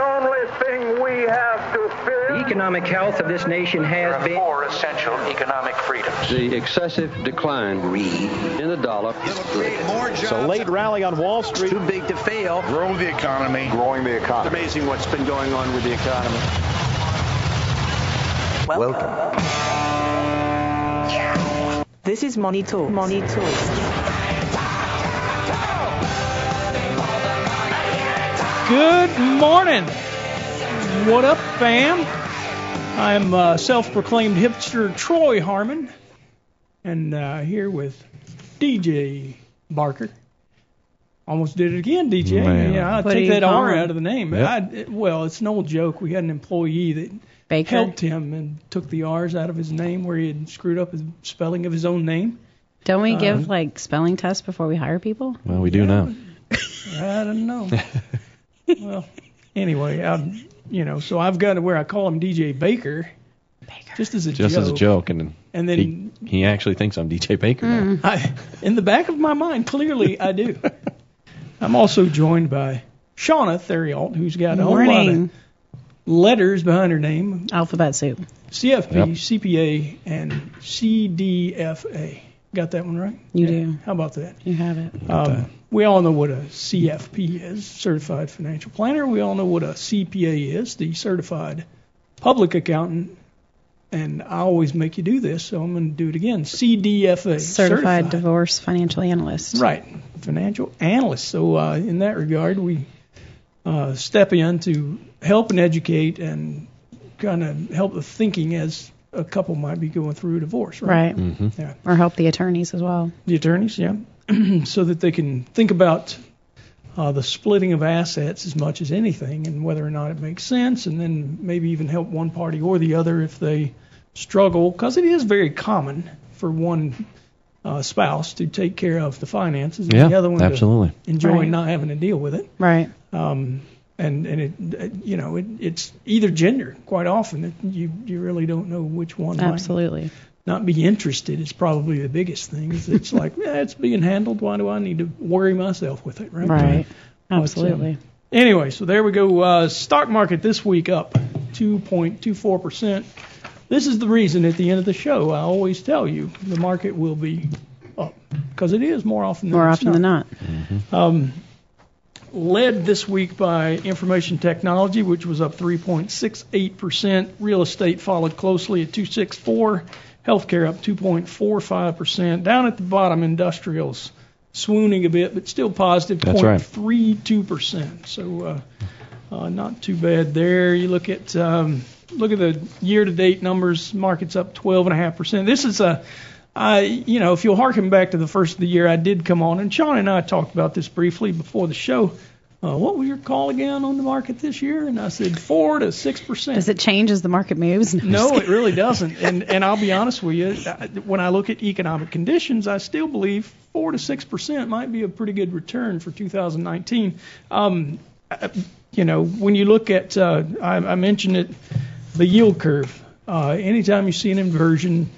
only thing we have to fear. The economic health of this nation has There are been. four essential economic freedoms. The excessive decline in the dollar. It's a late rally on Wall Street. Too big to fail. Grow the economy. Growing the economy. Amazing what's been going on with the economy. Welcome. This is Money Talks. Money Talks. Good morning. What up, fam? I'm uh, self-proclaimed hipster Troy Harmon, and uh, here with DJ Barker. Almost did it again, DJ. Man. Yeah, I What take you that call R him? out of the name. Yep. I, it- well, it's an old joke. We had an employee that Baker. helped him and took the R's out of his name where he had screwed up his spelling of his own name. Don't we Uh, give like spelling tests before we hire people? Well, we do now. I don't know. well, anyway, I, you know, so I've got to where I call him DJ Baker, Baker. just as a joke. Just joke. as a joke, and, And then he, he actually thinks I'm DJ Baker. now. I, in the back of my mind, clearly I do. I'm also joined by Shauna Theriault, who's got a whole lot Morning. of letters behind her name: Alphabet soup. CFP, Yep. CPA, and CDFA. Got that one right? You Yeah. do. How about that? You have it. Um, we all know what a CFP is, Certified Financial Planner. We all know what a CPA is, the Certified Public Accountant. And I always make you do this, so I'm going to do it again. CDFA, Certified divorce financial analyst. Right, financial analyst. So uh, in that regard, we uh, step in to help and educate and kind of help the thinking as a couple might be going through a divorce. Right. Right. Mm-hmm. Yeah Or help the attorneys as well. the attorneys, yeah, so that they can think about uh, the splitting of assets as much as anything and whether or not it makes sense, and then maybe even help one party or the other if they struggle, because it is very common for one uh, spouse to take care of the finances and Yeah, the other one absolutely. to enjoy Right. not having to deal with it. Right. Um, and and it, uh, you know, it, it's either gender. Quite often, it, you you really don't know which one. might Absolutely. Not be interested is probably the biggest thing. It's like, yeah, it's being handled. Why do I need to worry myself with it, right? Right. But, um, Absolutely. Anyway, so there we go. Uh, stock market this week up 2.24 percent. This is the reason at the end of the show I always tell you the market will be up because it is more often than More it's often than not. um, led this week by information technology, which was up 3.68%. Real estate followed closely at 264. Healthcare up 2.45%. Down at the bottom, industrials swooning a bit, but still positive, That's 0.32%. So uh, uh, not too bad there. You look at um, look at the year-to-date numbers. Market's up 12.5%. This is a I, you know, if you'll harken back to the first of the year, I did come on, and Sean and I talked about this briefly before the show. Uh, what was your call again on the market this year? And I said four to six percent. Does it change as the market moves? I'm No, it really doesn't. And and I'll be honest with you, when I look at economic conditions, I still believe four to six percent might be a pretty good return for 2019. Um, you know, when you look at, uh, I, I mentioned it, the yield curve. Uh, anytime you see an inversion,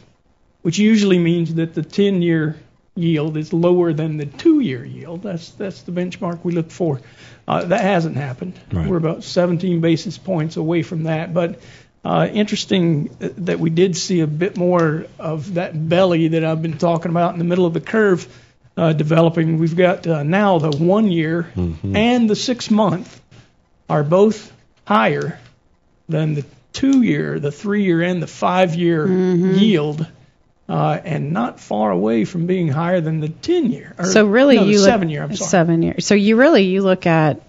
which usually means that the 10-year yield is lower than the two-year yield. That's that's the benchmark we look for. Uh, that hasn't happened. Right. We're about 17 basis points away from that. But uh, interesting that we did see a bit more of that belly that I've been talking about in the middle of the curve uh, developing. We've got uh, now the one-year and the six-month are both higher than the two-year, the three-year, and the five-year yield uh, and not far away from being higher than the 10 year. Or, So really, no, you look- seven year. I'm sorry. Seven year. So you really you look at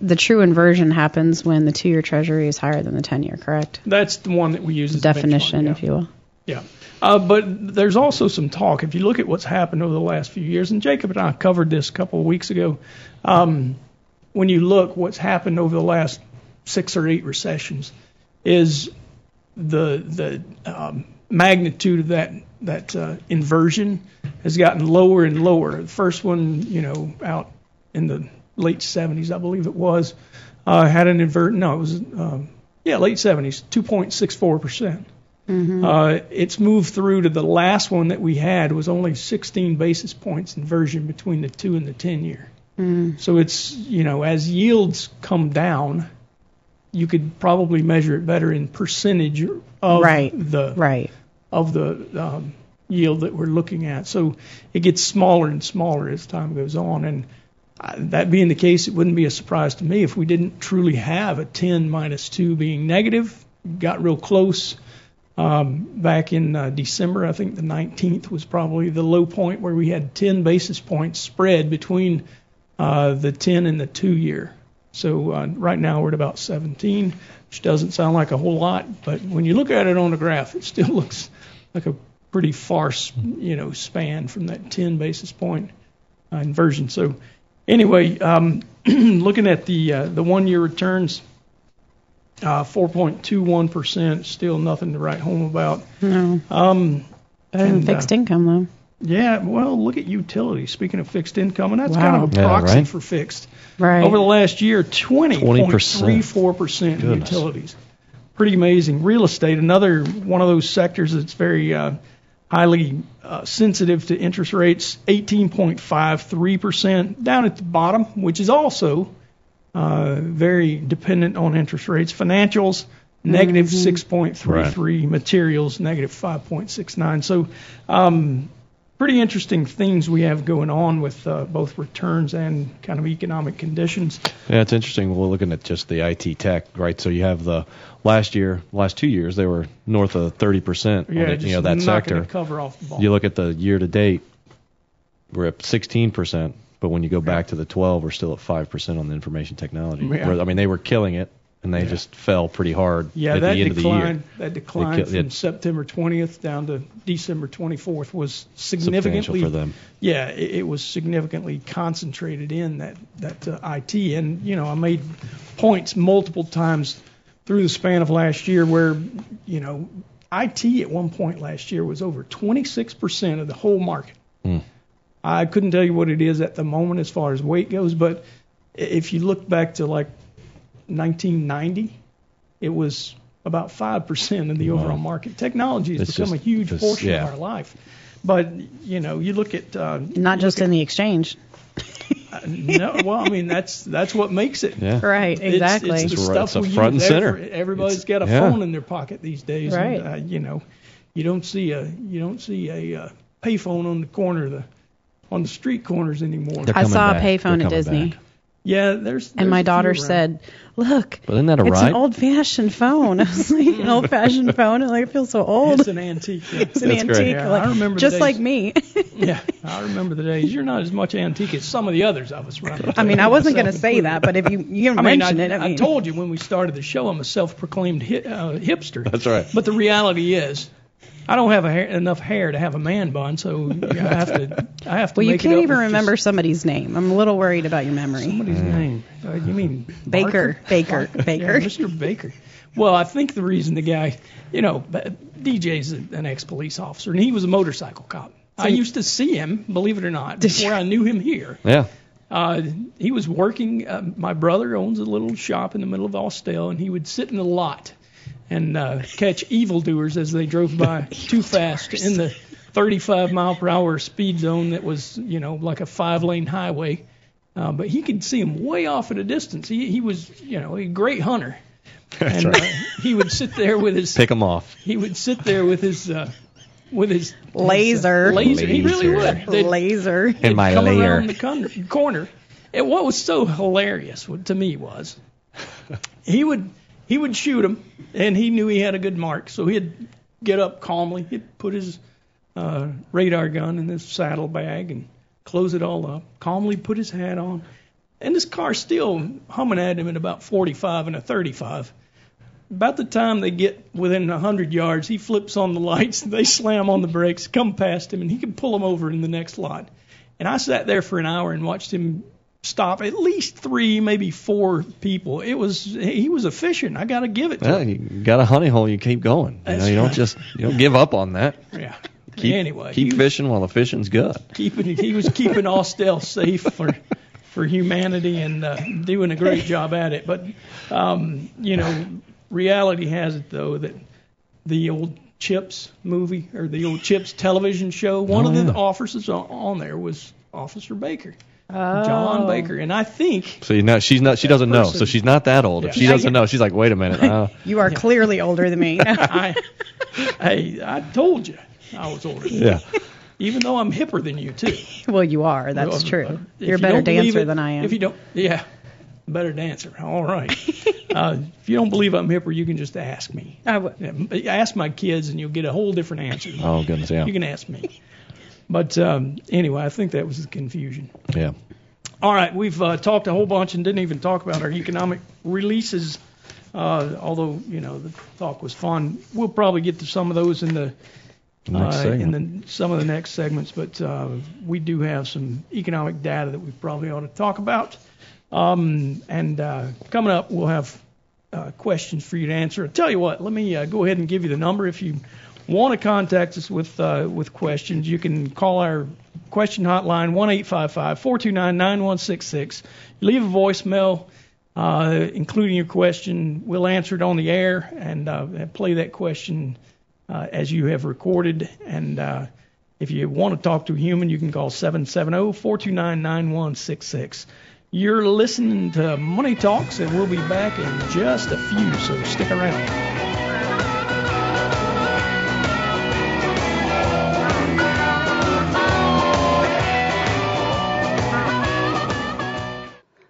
the true inversion happens when the two-year Treasury is higher than the ten-year, correct? That's the one that we use as Definition, yeah. if you will. Yeah. Uh, but there's also some talk. If you look at what's happened over the last few years, and Jacob and I covered this a couple of weeks ago, um, when you look what's happened over the last six or eight recessions, is the the um, magnitude of that that uh, inversion has gotten lower and lower. The first one, you know, out in the late 70s, I believe it was, uh, had an invert. No, it was um, yeah, late 70s, 2.64 percent. Uh, it's moved through to the last one that we had was only 16 basis points inversion between the two and the 10 year. So it's you know as yields come down, you could probably measure it better in percentage of Right. the Right. Of the um, yield that we're looking at. So it gets smaller and smaller as time goes on. And uh, that being the case, it wouldn't be a surprise to me if we didn't truly have a 10 minus 2 being negative. Got real close um, back in uh, December. I think the 19th was probably the low point where we had 10 basis points spread between uh, the 10 and the 2 year. So uh, right now we're at about 17, which doesn't sound like a whole lot, but when you look at it on the graph, it still looks like a pretty far, you know, span from that 10 basis point uh, inversion. So anyway, um, looking at the uh, the one year returns, uh, 4.21 percent, still nothing to write home about. No. Um, Better than and, uh, fixed income though. Yeah, well, look at utilities. Speaking of fixed income, and that's Wow. kind of a Yeah, proxy right. for fixed. Right. Over the last year, 20.34% utilities. Pretty amazing. Real estate, another one of those sectors that's very uh, highly uh, sensitive to interest rates, 18.53%, down at the bottom, which is also uh, very dependent on interest rates. Financials, negative negative 6.33. Materials, negative 5.69. So, um, pretty interesting things we have going on with uh, both returns and kind of economic conditions. Yeah, it's interesting. We're looking at just the IT tech, right? So you have the last year, last two years, they were north of 30 percent. Yeah, you know that sector. cover off the ball. You look at the year to date, we're at 16 percent. But when you go back to the 12, we're still at five percent on the information technology. Yeah. I mean, they were killing it, and they just fell pretty hard Yeah, at the end decline, of the year. that decline from it- September 20th down to December 24th was significantly for them. Yeah, it, it was significantly concentrated in that that uh, IT, and you know I made points multiple times through the span of last year where you know IT at one point last year was over 26% of the whole market. I couldn't tell you what it is at the moment as far as weight goes, but if you look back to like 1990, it was about 5% of the overall market. Technology has It's become just- a huge just- portion yeah. of our life. But, you know, you look at. Uh, Not look just at- in the exchange. no, well, I mean, that's that's what makes it. Yeah. Right. It's- Exactly. It's, the It's right- stuff it's a we front use. and center. Every- everybody's It's- got a yeah. phone in their pocket these days. Right. And, uh, you know, you don't see a you don't see a uh, payphone on the corner of the on the street corners anymore. They're I coming saw back. a payphone They're at coming Disney, back. Yeah, there's. and my there's a few daughter said, "Look, But isn't that a it's ride? an old-fashioned phone." I was like, "An old-fashioned phone? It like feels so old." It's an antique. Yeah. It's an That's antique, great. Yeah, like, I remember the just days. like me. yeah, I remember the days. You're not as much antique as some of the others of us. Right? I mean, I wasn't going to say that, but if you you I mean, mention I, it, I mean, told you when we started the show, I'm a self-proclaimed hi, uh, hipster. That's right. But the reality is, I don't have a hair, enough hair to have a man bun, so I have to. I have to. well, you make it can't up even remember just somebody's name. I'm a little worried about your memory. somebody's name. Uh, you mean Baker, Barker? Baker, Baker. Yeah, Mr. Baker. Well, I think the reason the guy, you know, b- DJ's an ex-police officer, and he was a motorcycle cop. I used to see him, believe it or not, Did you? before I knew him here. Yeah. Uh, he was working. Uh, my brother owns a little shop in the middle of Austell, and he would sit in the lot and uh, catch evildoers as they drove by too fast in the 35 mile per hour speed zone that was, you know, like a five lane highway. Uh, but he could see them way off at a distance. He, he was, you know, a great hunter. That's and right. uh, he would sit there with his Pick them off. he would sit there with his uh, with his Laser. his, uh, laser. He really Laser. would. They'd- Laser. In my come lair. around the con- corner. And what was so hilarious to me was he would he would shoot him, and he knew he had a good mark, so he'd get up calmly, he'd put his uh, radar gun in his saddlebag and close it all up, calmly put his hat on, and this car's still humming at him at about 45 and a 35. About the time they get within 100 yards, he flips on the lights, they slam on the brakes, come past him, and he can pull them over in the next lot. And I sat there for an hour and watched him stop at least three, maybe four people. It was he was efficient. I got to give it to Yeah, him. you got a honey hole, you keep going. You know, you don't just you don't give up on that. Yeah. Keep, anyway, keep fishing while the fishing's good. keeping he was keeping Austell safe for for humanity and uh, doing a great job at it. But um, you know, reality has it though that the old CHiPs movie or the old CHiPs television show, one Oh, of the yeah. officers on there was Officer Baker. Oh. John Baker, and I think So you know, she's not. She doesn't know. So she's not that old. If Yeah. she doesn't know, she's like, wait a minute. Uh, You are clearly older than me. I, hey, I told you I was older. Than you. yeah. Even though I'm hipper than you too. well, you are. That's Well, true. uh, You're a better don't dancer it- than I am. If you don't, yeah, better dancer. All right. uh, if you don't believe I'm hipper, you can just ask me. I w- Yeah, ask my kids, and you'll get a whole different answer. Oh goodness, yeah. You can ask me. But um, anyway, I think that was the confusion. Yeah. All right, we've uh, talked a whole bunch and didn't even talk about our economic releases. Uh, although you know the talk was fun, we'll probably get to some of those in the uh, in the, some of the next segments. But uh, we do have some economic data that we probably ought to talk about. Um, and uh, coming up, we'll have uh, questions for you to answer. I'll tell you what, let me uh, go ahead and give you the number. If you want to contact us with uh, with questions, you can call our question hotline one eight five five four two nine nine one six six. Leave a voicemail, uh, including your question. We'll answer it on the air and uh, play that question uh, as you have recorded. And uh, if you want to talk to a human, you can call 770 429 9166. You're listening to Money Talks, and we'll be back in just a few, so stick around.